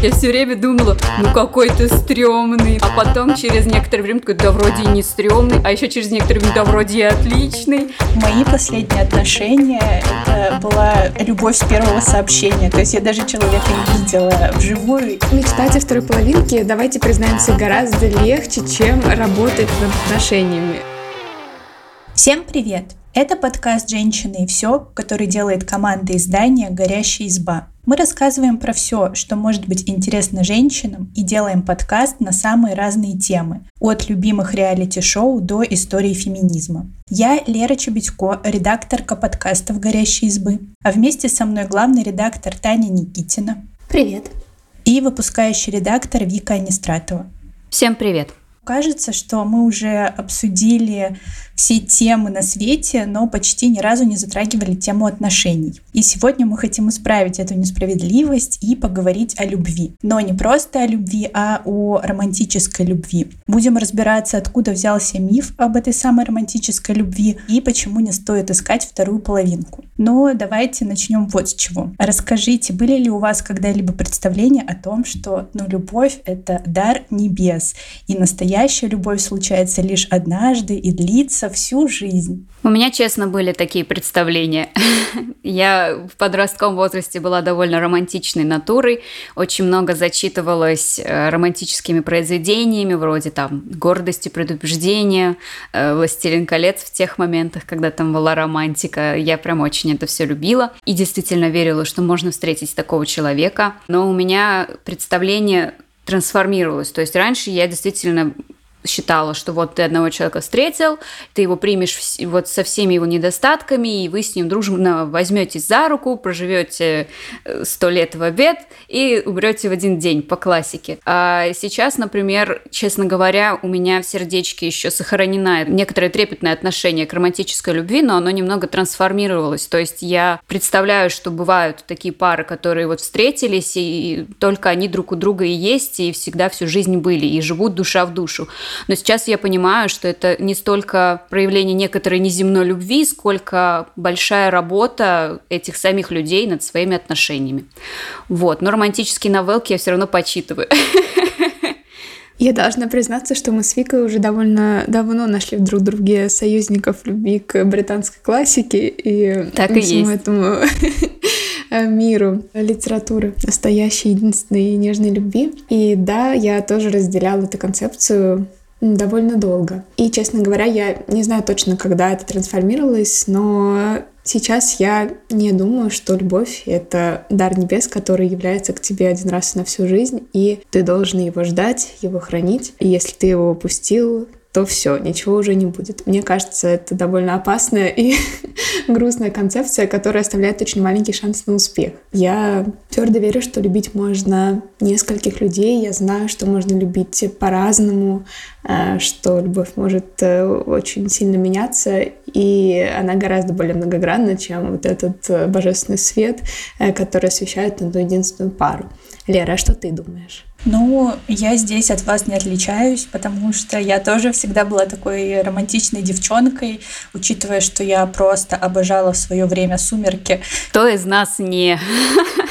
Я все время думала, ну какой ты стрёмный. А потом через некоторое время такой, да вроде и не стрёмный. А еще через некоторое время, да вроде и отличный. Мои последние отношения, это была любовь с первого сообщения. То есть я даже человека не видела вживую. Мечтать о второй половинке, давайте признаемся, гораздо легче, чем работать над отношениями. Всем привет! Это подкаст «Женщины и все», который делает команда издания «Горящая изба». Мы рассказываем про все, что может быть интересно женщинам, и делаем подкаст на самые разные темы, от любимых реалити-шоу до истории феминизма. Я Лера Чебедько, редакторка подкастов «Горящей избы», а вместе со мной главный редактор Таня Никитина. Привет. И выпускающий редактор Вика Анистратова. Всем привет. Кажется, что мы уже обсудили все темы на свете, но почти ни разу не затрагивали тему отношений. И сегодня мы хотим исправить эту несправедливость и поговорить о любви. Но не просто о любви, а о романтической любви. Будем разбираться, откуда взялся миф об этой самой романтической любви и почему не стоит искать вторую половинку. Но давайте начнем вот с чего. Расскажите, были ли у вас когда-либо представления о том, что ну, любовь — это дар небес, и настоящая настоящая любовь случается лишь однажды и длится всю жизнь. У меня, честно, были такие представления. Я в подростковом возрасте была довольно романтичной натурой, очень много зачитывалась э, романтическими произведениями, вроде там «Гордость и предубеждение», э, «Властелин колец» в тех моментах, когда там была романтика. Я прям очень это все любила и действительно верила, что можно встретить такого человека. Но у меня представление трансформировалась. То есть раньше я действительно считала, что вот ты одного человека встретил, ты его примешь вот со всеми его недостатками, и вы с ним дружно возьметесь за руку, проживете э, сто лет в обед и умрете в один день по классике. А сейчас, например, честно говоря, у меня в сердечке еще сохранено некоторое трепетное отношение к романтической любви, но оно немного трансформировалось. То есть я представляю, что бывают такие пары, которые вот встретились, и только они друг у друга и есть, и всегда всю жизнь были, и живут душа в душу. Но сейчас я понимаю, что это не столько проявление некоторой неземной любви, сколько большая работа этих самих людей над своими отношениями. Вот. Но романтические новелки я все равно почитываю. Я должна признаться, что мы с Викой уже довольно давно нашли в друг друге союзников любви к британской классике и так и всему есть. этому миру литературы настоящей, единственной нежной любви. И да, я тоже разделяла эту концепцию довольно долго. И, честно говоря, я не знаю точно, когда это трансформировалось, но сейчас я не думаю, что любовь — это дар небес, который является к тебе один раз на всю жизнь, и ты должен его ждать, его хранить. И если ты его упустил, то все, ничего уже не будет. Мне кажется, это довольно опасная и грустная концепция, которая оставляет очень маленький шанс на успех. Я твердо верю, что любить можно нескольких людей. Я знаю, что можно любить по-разному, э, что любовь может э, очень сильно меняться, и она гораздо более многогранна, чем вот этот э, божественный свет, который освещает одну единственную пару. Лера, а что ты думаешь? Ну, я здесь от вас не отличаюсь, потому что я тоже всегда была такой романтичной девчонкой, учитывая, что я просто обожала в свое время сумерки. Кто из нас не?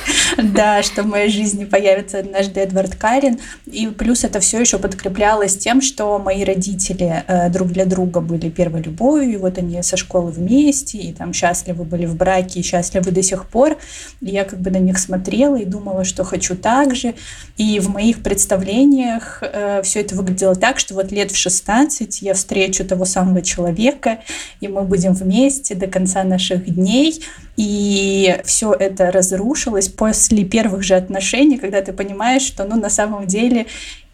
Да, что в моей жизни появится однажды Эдвард Карин. И плюс это все еще подкреплялось тем, что мои родители э, друг для друга были первой любовью, и вот они со школы вместе, и там счастливы были в браке, и счастливы до сих пор. И я как бы на них смотрела и думала, что хочу так же. И в моих представлениях э, все это выглядело так, что вот лет в 16 я встречу того самого человека, и мы будем вместе до конца наших дней. И все это разрушилось после первых же отношений, когда ты понимаешь, что ну, на самом деле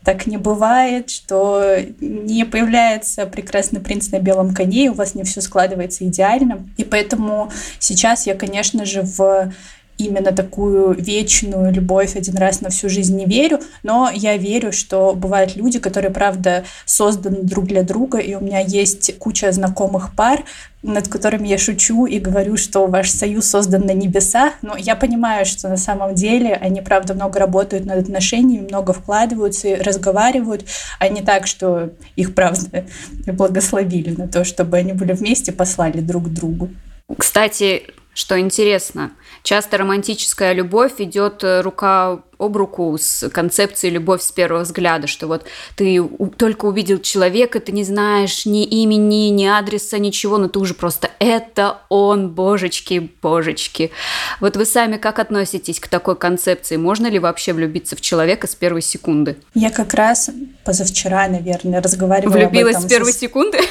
так не бывает, что не появляется прекрасный принц на белом коне, и у вас не все складывается идеально. И поэтому сейчас я, конечно же, в именно такую вечную любовь один раз на всю жизнь не верю, но я верю, что бывают люди, которые, правда, созданы друг для друга, и у меня есть куча знакомых пар, над которыми я шучу и говорю, что ваш союз создан на небесах, но я понимаю, что на самом деле они, правда, много работают над отношениями, много вкладываются и разговаривают, а не так, что их, правда, благословили на то, чтобы они были вместе, послали друг другу. Кстати, что интересно, часто романтическая любовь идет э, рука об руку с концепцией любовь с первого взгляда, что вот ты только увидел человека, ты не знаешь ни имени, ни адреса, ничего, но ты уже просто это он, божечки, божечки. Вот вы сами как относитесь к такой концепции? Можно ли вообще влюбиться в человека с первой секунды? Я как раз позавчера, наверное, разговаривала Влюбилась об этом с первой секунды?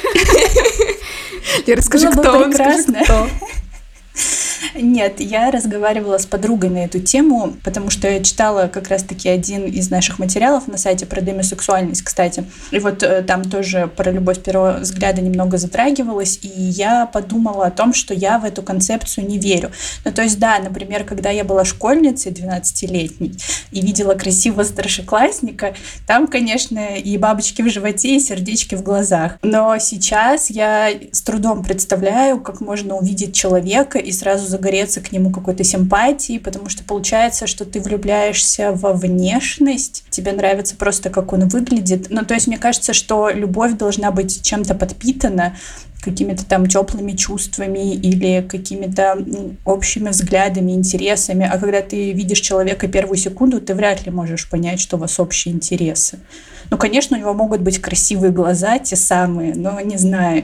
Было бы кто он, скажи, кто. Нет, я разговаривала с подругой на эту тему, потому что я читала как раз-таки один из наших материалов на сайте про демисексуальность, кстати. И вот э, там тоже про любовь первого взгляда немного затрагивалась, и я подумала о том, что я в эту концепцию не верю. Ну, то есть, да, например, когда я была школьницей 12-летней и видела красивого старшеклассника, там, конечно, и бабочки в животе, и сердечки в глазах. Но сейчас я с трудом представляю, как можно увидеть человека и сразу загореться к нему какой-то симпатией, потому что получается, что ты влюбляешься во внешность, тебе нравится просто, как он выглядит. Ну, то есть мне кажется, что любовь должна быть чем-то подпитана, какими-то там теплыми чувствами или какими-то общими взглядами, интересами. А когда ты видишь человека первую секунду, ты вряд ли можешь понять, что у вас общие интересы. Ну, конечно, у него могут быть красивые глаза, те самые, но не знаю.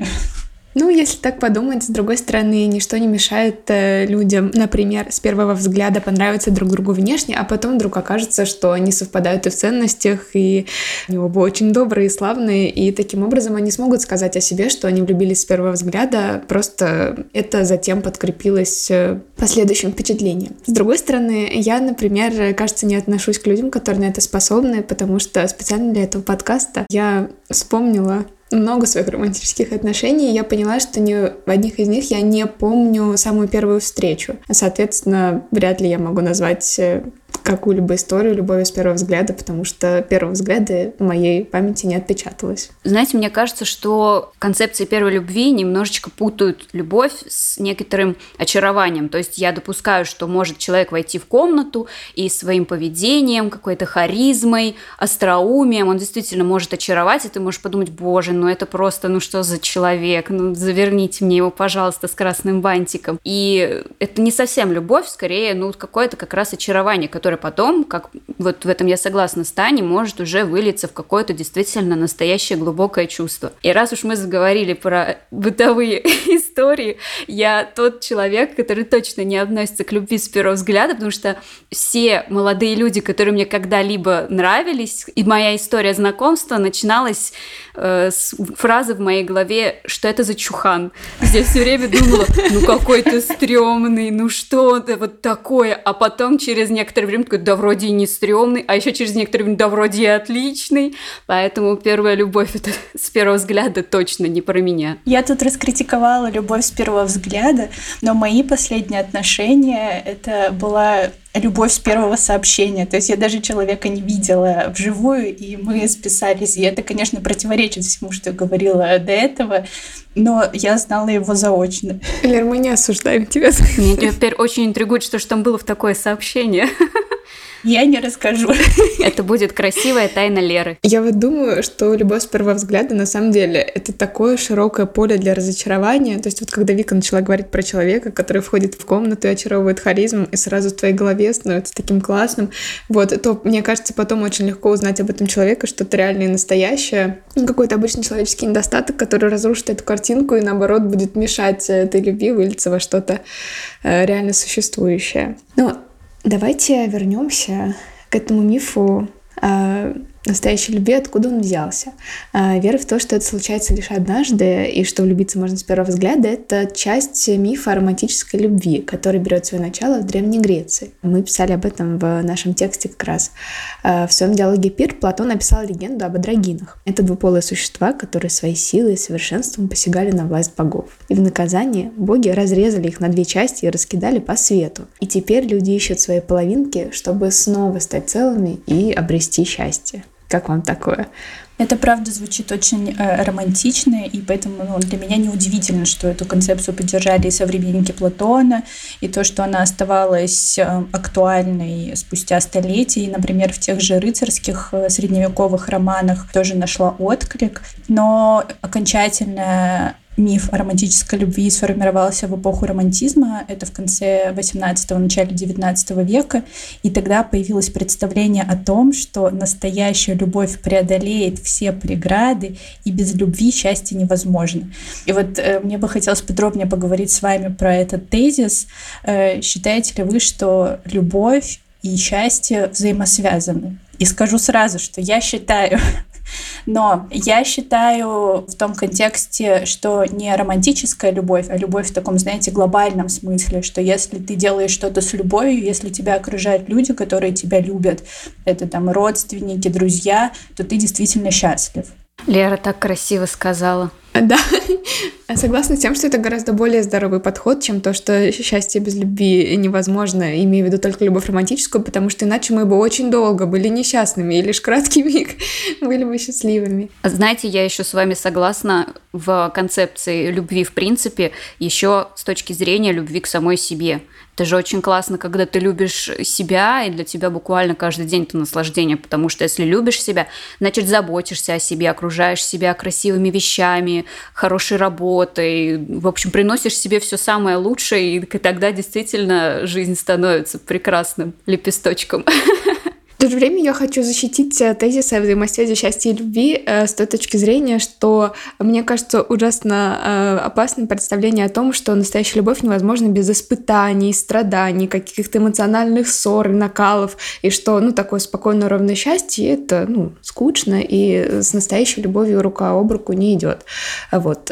Ну, если так подумать, с другой стороны, ничто не мешает э, людям, например, с первого взгляда понравиться друг другу внешне, а потом вдруг окажется, что они совпадают и в ценностях, и они оба очень добрые и славные, и таким образом они смогут сказать о себе, что они влюбились с первого взгляда, просто это затем подкрепилось э, последующим впечатлением. С другой стороны, я, например, кажется, не отношусь к людям, которые на это способны, потому что специально для этого подкаста я вспомнила много своих романтических отношений, и я поняла, что ни в одних из них я не помню самую первую встречу. Соответственно, вряд ли я могу назвать э, какую-либо историю любови с первого взгляда, потому что первого взгляда в моей памяти не отпечаталось. Знаете, мне кажется, что концепции первой любви немножечко путают любовь с некоторым очарованием. То есть я допускаю, что может человек войти в комнату и своим поведением, какой-то харизмой, остроумием, он действительно может очаровать, и ты можешь подумать, боже, ну это просто, ну что за человек, ну заверните мне его, пожалуйста, с красным бантиком. И это не совсем любовь, скорее, ну какое-то как раз очарование, которое потом, как вот в этом я согласна с Таней, может уже вылиться в какое-то действительно настоящее глубокое чувство. И раз уж мы заговорили про бытовые истории, я тот человек, который точно не относится к любви с первого взгляда, потому что все молодые люди, которые мне когда-либо нравились, и моя история знакомства начиналась э, с фразы в моей голове, что это за чухан. Я все время думала, ну какой ты стрёмный, ну что это вот такое, а потом через некоторое время такой, да вроде и не стрёмный, а еще через некоторое время, да вроде и отличный. Поэтому первая любовь это с первого взгляда точно не про меня. Я тут раскритиковала любовь с первого взгляда, но мои последние отношения это была любовь с первого сообщения. То есть я даже человека не видела вживую, и мы списались. И это, конечно, противоречит всему, что я говорила до этого, но я знала его заочно. Лер, мы не осуждаем тебя. Меня теперь очень интригует, что же там было в такое сообщение. Я не расскажу. Это будет красивая тайна Леры. Я вот думаю, что любовь с первого взгляда на самом деле это такое широкое поле для разочарования. То есть вот когда Вика начала говорить про человека, который входит в комнату и очаровывает харизмом, и сразу в твоей голове становится таким классным, вот, то мне кажется, потом очень легко узнать об этом человеке что-то реальное и настоящее. Ну, какой-то обычный человеческий недостаток, который разрушит эту картинку и наоборот будет мешать этой любви вылиться во что-то э, реально существующее. Но Давайте вернемся к этому мифу э, настоящей любви, откуда он взялся. Э, вера в то, что это случается лишь однажды, и что влюбиться можно с первого взгляда, это часть мифа о романтической любви, который берет свое начало в Древней Греции. Мы писали об этом в нашем тексте как раз. Э, в своем диалоге «Пир» Платон описал легенду об адрогинах. Это двуполые существа, которые своей силой и совершенством посягали на власть богов. И в наказание боги разрезали их на две части и раскидали по свету. И теперь люди ищут свои половинки, чтобы снова стать целыми и обрести счастье. Как вам такое? Это правда звучит очень э, романтично, и поэтому ну, для меня неудивительно, что эту концепцию поддержали и современники Платона, и то, что она оставалась э, актуальной спустя столетия, и, например, в тех же рыцарских э, средневековых романах тоже нашла отклик, но окончательная миф о романтической любви сформировался в эпоху романтизма, это в конце 18-го, начале 19 века, и тогда появилось представление о том, что настоящая любовь преодолеет все преграды, и без любви счастье невозможно. И вот э, мне бы хотелось подробнее поговорить с вами про этот тезис. Э, считаете ли вы, что любовь и счастье взаимосвязаны? И скажу сразу, что я считаю, но я считаю в том контексте, что не романтическая любовь, а любовь в таком, знаете, глобальном смысле, что если ты делаешь что-то с любовью, если тебя окружают люди, которые тебя любят, это там родственники, друзья, то ты действительно счастлив. Лера так красиво сказала. Да, согласна с тем, что это гораздо более здоровый подход, чем то, что счастье без любви невозможно, имею в виду только любовь романтическую, потому что иначе мы бы очень долго были несчастными, и лишь краткий миг были бы счастливыми. Знаете, я еще с вами согласна в концепции любви в принципе, еще с точки зрения любви к самой себе. Это же очень классно, когда ты любишь себя, и для тебя буквально каждый день это наслаждение, потому что если любишь себя, значит, заботишься о себе, окружаешь себя красивыми вещами, хорошей работой, в общем, приносишь себе все самое лучшее, и тогда действительно жизнь становится прекрасным лепесточком. В то же время я хочу защитить э, тезис о взаимосвязи счастья и любви э, с той точки зрения, что мне кажется ужасно э, опасным представление о том, что настоящая любовь невозможна без испытаний, страданий, каких-то эмоциональных ссор накалов, и что, ну, такое спокойное, ровное счастье, это, ну, скучно, и с настоящей любовью рука об руку не идет. Вот.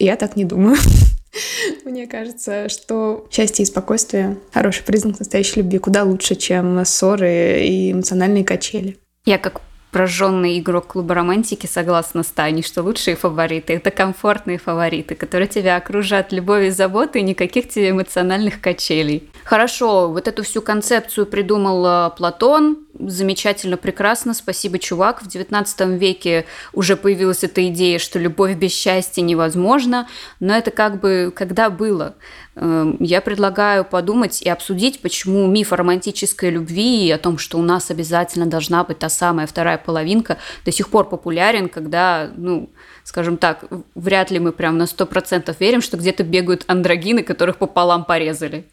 Я так не думаю. Мне кажется, что счастье и спокойствие — хороший признак настоящей любви, куда лучше, чем ссоры и эмоциональные качели. Я как прожженный игрок клуба романтики согласна с Таней, что лучшие фавориты — это комфортные фавориты, которые тебя окружат любовью и заботой, и никаких тебе эмоциональных качелей. Хорошо, вот эту всю концепцию придумал Платон, замечательно, прекрасно, спасибо, чувак. В 19 веке уже появилась эта идея, что любовь без счастья невозможна, но это как бы когда было. Эм, я предлагаю подумать и обсудить, почему миф о романтической любви и о том, что у нас обязательно должна быть та самая вторая половинка, до сих пор популярен, когда, ну, скажем так, вряд ли мы прям на 100% верим, что где-то бегают андрогины, которых пополам порезали.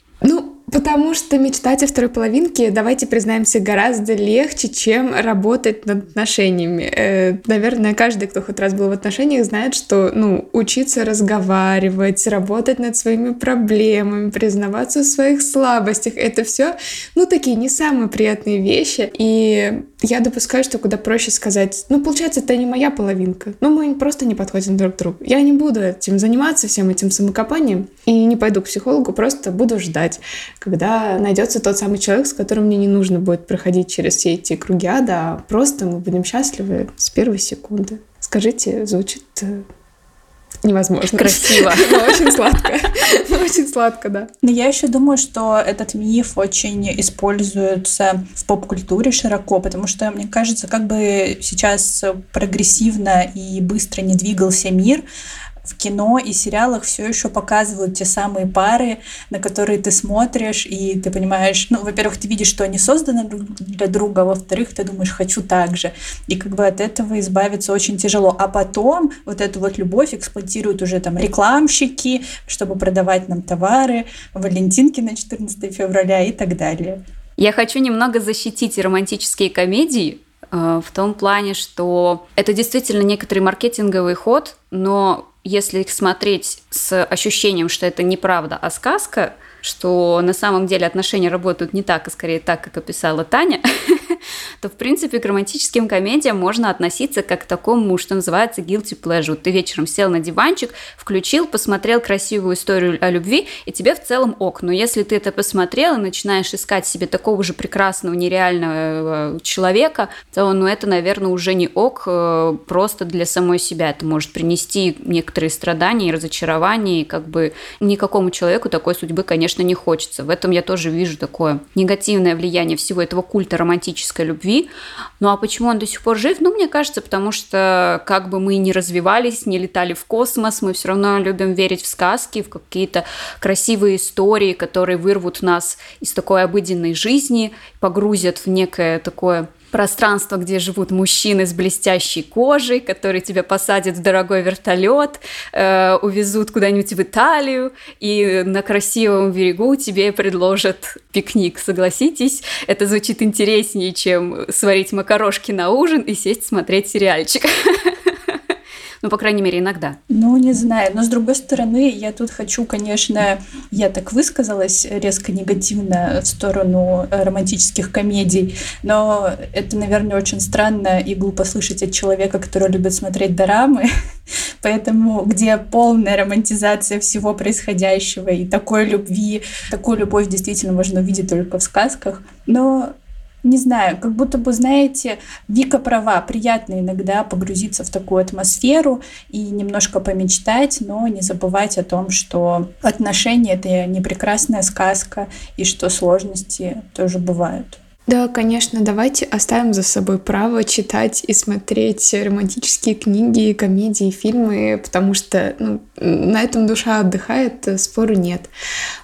Потому что мечтать о второй половинке, давайте признаемся, гораздо легче, чем работать над отношениями. Э, наверное, каждый, кто хоть раз был в отношениях, знает, что ну, учиться разговаривать, работать над своими проблемами, признаваться в своих слабостях, это все, ну, такие не самые приятные вещи. И я допускаю, что куда проще сказать, ну, получается, это не моя половинка, ну, мы просто не подходим друг к другу. Я не буду этим заниматься, всем этим самокопанием, и не пойду к психологу, просто буду ждать когда найдется тот самый человек, с которым мне не нужно будет проходить через все эти круги ада, а просто мы будем счастливы с первой секунды. Скажите, звучит э, невозможно. Красиво. Но очень сладко. Но очень сладко, да. Но я еще думаю, что этот миф очень используется в поп-культуре широко, потому что, мне кажется, как бы сейчас прогрессивно и быстро не двигался мир, в кино и сериалах все еще показывают те самые пары, на которые ты смотришь, и ты понимаешь, ну, во-первых, ты видишь, что они созданы для друга, а во-вторых, ты думаешь, хочу так же. И как бы от этого избавиться очень тяжело. А потом вот эту вот любовь эксплуатируют уже там рекламщики, чтобы продавать нам товары, валентинки на 14 февраля и так далее. Я хочу немного защитить романтические комедии, э, в том плане, что это действительно некоторый маркетинговый ход, но если их смотреть с ощущением, что это неправда, а сказка, что на самом деле отношения работают не так, а скорее так, как описала Таня, то, в принципе, к романтическим комедиям можно относиться как к такому, что называется guilty pleasure. Ты вечером сел на диванчик, включил, посмотрел красивую историю о любви, и тебе в целом ок. Но если ты это посмотрел и начинаешь искать себе такого же прекрасного, нереального э, человека, то, ну, это, наверное, уже не ок э, просто для самой себя. Это может принести некоторые страдания и разочарования, и как бы никакому человеку такой судьбы, конечно, не хочется. В этом я тоже вижу такое негативное влияние всего этого культа романтической любви. Ну а почему он до сих пор жив? Ну, мне кажется, потому что как бы мы ни развивались, не летали в космос, мы все равно любим верить в сказки, в какие-то красивые истории, которые вырвут нас из такой обыденной жизни, погрузят в некое такое пространство, где живут мужчины с блестящей кожей, которые тебя посадят в дорогой вертолет, э, увезут куда-нибудь в Италию, и на красивом берегу тебе предложат пикник. Согласитесь, это звучит интереснее, чем сварить макарошки на ужин и сесть смотреть сериальчик. Ну, по крайней мере, иногда. Ну, не знаю. Но, с другой стороны, я тут хочу, конечно, я так высказалась резко негативно в сторону э, романтических комедий, но это, наверное, очень странно и глупо слышать от человека, который любит смотреть дорамы, Поэтому где полная романтизация всего происходящего и такой любви, такую любовь действительно можно увидеть только в сказках. Но не знаю, как будто бы, знаете, Вика права, приятно иногда погрузиться в такую атмосферу и немножко помечтать, но не забывать о том, что отношения — это не прекрасная сказка, и что сложности тоже бывают. Да, конечно, давайте оставим за собой право читать и смотреть романтические книги, комедии, фильмы, потому что ну, на этом душа отдыхает, спору нет.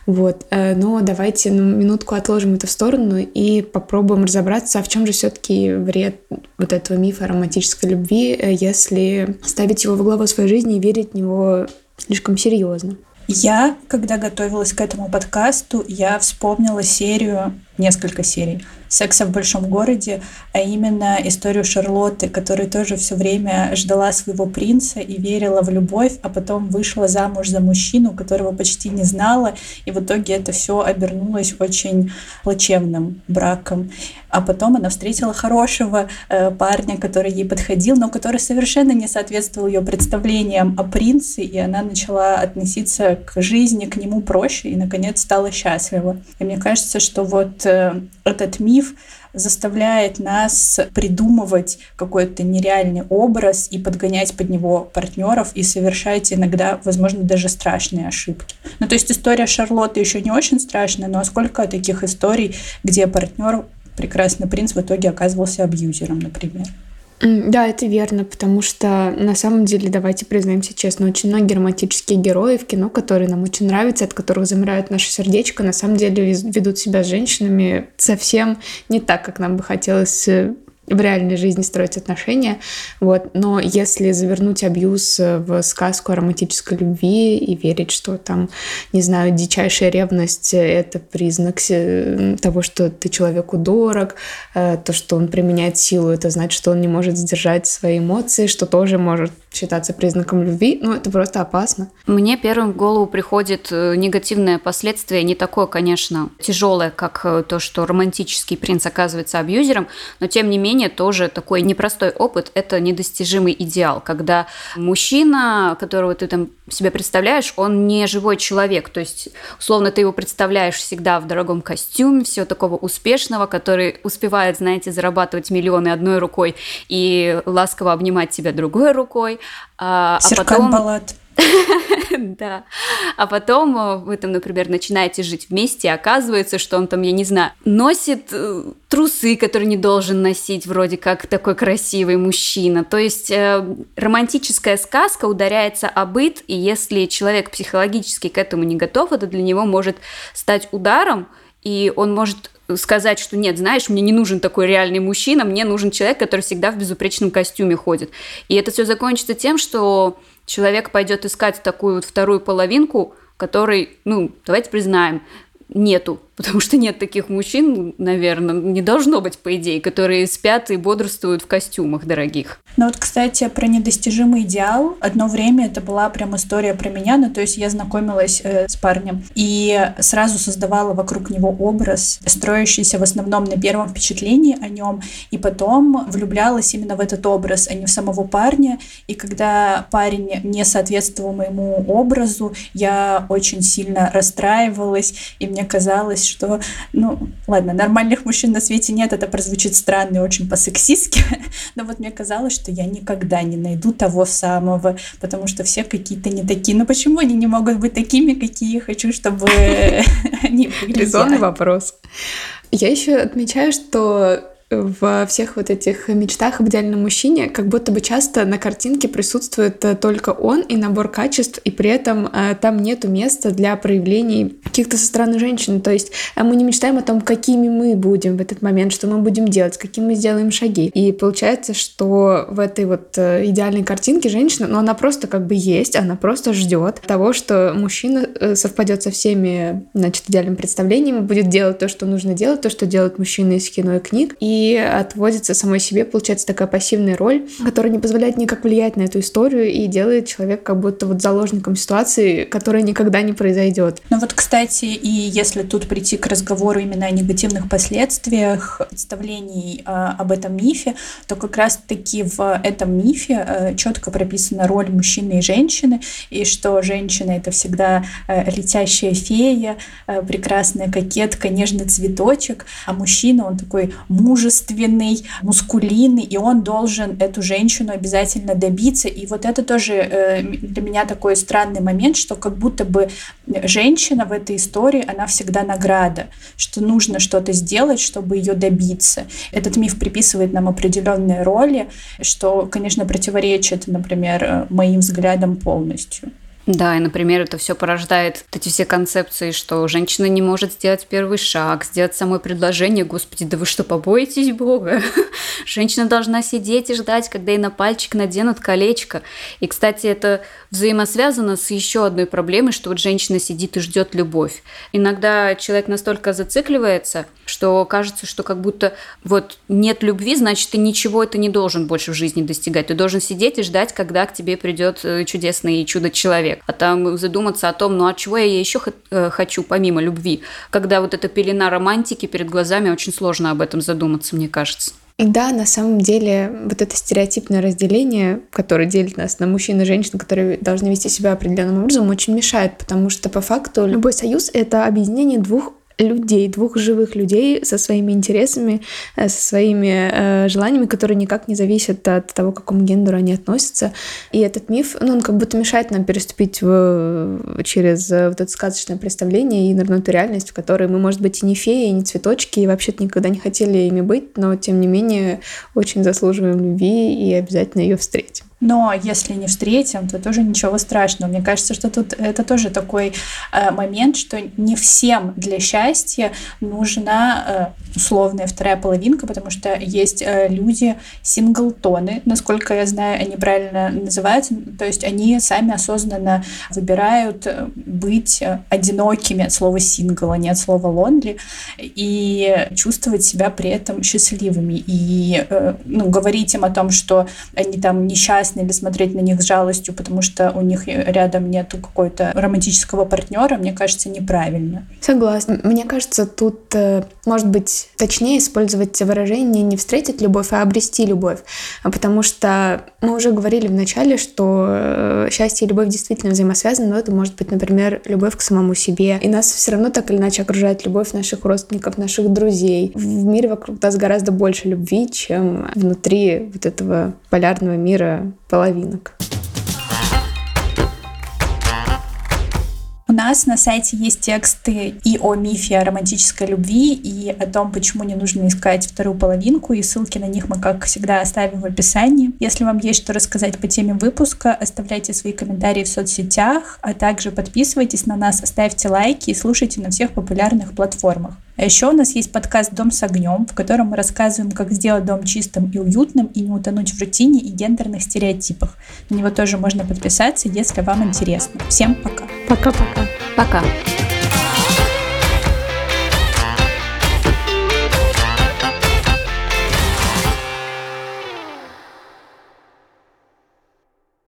Вот. Э, но давайте на минутку отложим это в сторону и попробуем разобраться, а в чем же все-таки вред вот этого мифа о романтической любви, э, если ставить его во главу своей жизни и верить в него слишком серьезно. Я, когда готовилась к этому подкасту, я вспомнила серию, несколько серий «Секса в большом городе», а именно историю Шарлотты, которая тоже все время ждала своего принца и верила в любовь, а потом вышла замуж за мужчину, которого почти не знала, и в итоге это все обернулось очень плачевным браком. А потом она встретила хорошего э, парня, который ей подходил, но который совершенно не соответствовал ее представлениям о принце, и она начала относиться к жизни, к нему проще, и, наконец, стала счастлива. И мне кажется, что вот э, этот миф заставляет нас придумывать какой-то нереальный образ и подгонять под него партнеров и совершать иногда, возможно, даже страшные ошибки. Ну, то есть история Шарлотты еще не очень страшная, но сколько таких историй, где партнер, прекрасный принц, в итоге оказывался абьюзером, например. Да, это верно, потому что на самом деле, давайте признаемся честно, очень многие романтические герои в кино, которые нам очень нравятся, от которых замирает наше сердечко, на самом деле ведут себя с женщинами совсем не так, как нам бы хотелось э, в реальной жизни строить отношения. Вот. Но если завернуть абьюз в сказку о романтической любви и верить, что там, не знаю, дичайшая ревность — это признак того, что ты человеку дорог, э, то, что он применяет силу, это значит, что он не может сдержать свои эмоции, что тоже может считаться признаком любви, ну, это просто опасно. Мне первым в голову приходит э, негативное последствие, не такое, конечно, тяжелое, как э, то, что романтический принц оказывается абьюзером, но тем не менее тоже такой непростой опыт – это недостижимый идеал, когда мужчина, которого ты там себе представляешь, он не живой человек, то есть, условно, ты его представляешь всегда в дорогом костюме, все такого успешного, который успевает, знаете, зарабатывать миллионы одной рукой и ласково обнимать тебя другой рукой, а, а потом... Балат. Да. А потом э, вы там, например, начинаете жить вместе, и оказывается, что он там, я не знаю, носит э, трусы, которые не должен носить, вроде как такой красивый мужчина. То есть э, романтическая сказка ударяется о быт, и если человек психологически к этому не готов, это для него может стать ударом, и он может сказать, что нет, знаешь, мне не нужен такой реальный мужчина, мне нужен человек, который всегда в безупречном костюме ходит. И это все закончится тем, что человек пойдет искать такую вот вторую половинку, которой, ну, давайте признаем, нету, потому что нет таких мужчин, наверное, не должно быть, по идее, которые спят и бодрствуют в костюмах дорогих. Ну вот, кстати, про недостижимый идеал. Одно время это была прям история про меня, ну то есть я знакомилась э, с парнем и сразу создавала вокруг него образ, строящийся в основном на первом впечатлении о нем, и потом влюблялась именно в этот образ, а не в самого парня. И когда парень не соответствовал моему образу, я очень сильно расстраивалась, и мне казалось, что, ну, ладно, нормальных мужчин на свете нет, это прозвучит странно и очень по-сексистски, но вот мне казалось, что я никогда не найду того самого, потому что все какие-то не такие. Ну почему они не могут быть такими, какие хочу, чтобы они были? Резонный вопрос. Я еще отмечаю, что во всех вот этих мечтах об идеальном мужчине, как будто бы часто на картинке присутствует э, только он и набор качеств, и при этом э, там нету места для проявлений каких-то со стороны женщины. То есть э, мы не мечтаем о том, какими мы будем в этот момент, что мы будем делать, какие мы сделаем шаги. И получается, что в этой вот идеальной картинке женщина, ну она просто как бы есть, она просто ждет того, что мужчина совпадет со всеми, значит, идеальными представлениями, будет делать то, что нужно делать, то, что делают мужчины из кино и книг, и отводится самой себе, получается, такая пассивная роль, которая не позволяет никак влиять на эту историю и делает человека как будто вот заложником ситуации, которая никогда не произойдет. Ну вот, кстати, и если тут прийти к разговору именно о негативных последствиях представлений э, об этом мифе, то как раз-таки в этом мифе э, четко прописана роль мужчины и женщины, и что женщина это всегда э, летящая фея, э, прекрасная кокетка, нежный цветочек, а мужчина он такой мужественный, мускулинный, и он должен эту женщину обязательно добиться. И вот это тоже э, для меня такой странный момент, что как будто бы женщина в этой истории, она всегда награда, что нужно что-то сделать, чтобы ее добиться. Этот миф приписывает нам определенные роли, что, конечно, противоречит, например, э, моим взглядам полностью. Да, и, например, это все порождает эти все концепции, что женщина не может сделать первый шаг, сделать самое предложение. Господи, да вы что, побоитесь Бога? Женщина должна сидеть и ждать, когда ей на пальчик наденут колечко. И, кстати, это взаимосвязано с еще одной проблемой, что вот женщина сидит и ждет любовь. Иногда человек настолько зацикливается, что кажется, что как будто вот нет любви, значит, ты ничего это не должен больше в жизни достигать. Ты должен сидеть и ждать, когда к тебе придет э, чудесный чудо-человек человек, а там задуматься о том, ну а чего я еще э, хочу помимо любви. Когда вот эта пелена романтики перед глазами, очень сложно об этом задуматься, мне кажется. И да, на самом деле вот это стереотипное разделение, которое делит нас на мужчин и женщин, которые должны вести себя определенным образом, очень мешает, потому что по факту любой союз — это объединение двух людей, двух живых людей со своими интересами, э, со своими э, желаниями, которые никак не зависят от того, к какому гендеру они относятся. И этот миф, ну, он как будто мешает нам переступить в, через вот это сказочное представление и нырнуть в реальность, в которой мы, может быть, и не феи, и не цветочки, и вообще-то никогда не хотели ими быть, но, тем не менее, очень заслуживаем любви и обязательно ее встретим. Но если не встретим, то тоже ничего страшного. Мне кажется, что тут это тоже такой э, момент, что не всем для счастья нужна э, условная вторая половинка, потому что есть э, люди синглтоны, насколько я знаю, они правильно называются, то есть они сами осознанно выбирают э, быть э, одинокими от слова сингл, а не от слова лонли, и чувствовать себя при этом счастливыми. И э, ну, говорить им о том, что они там несчастны, несчастны или смотреть на них с жалостью, потому что у них рядом нету какой-то романтического партнера, мне кажется, неправильно. Согласна. Мне кажется, тут э, может быть точнее использовать выражение не встретить любовь, а обрести любовь. А потому что мы уже говорили в начале, что э, счастье и любовь действительно взаимосвязаны, но это может быть, например, любовь к самому себе. И нас все равно так или иначе окружает любовь наших родственников, наших друзей. В мире вокруг нас гораздо больше любви, чем внутри вот этого полярного мира половинок. У нас на сайте есть тексты и о мифе о романтической любви, и о том, почему не нужно искать вторую половинку, и ссылки на них мы, как всегда, оставим в описании. Если вам есть что рассказать по теме выпуска, оставляйте свои комментарии в соцсетях, а также подписывайтесь на нас, ставьте лайки и слушайте на всех популярных платформах. А еще у нас есть подкаст «Дом с огнем», в котором мы рассказываем, как сделать дом чистым и уютным и не утонуть в рутине и гендерных стереотипах. На него тоже можно подписаться, если вам интересно. Всем пока. Пока-пока. Пока. -пока. пока.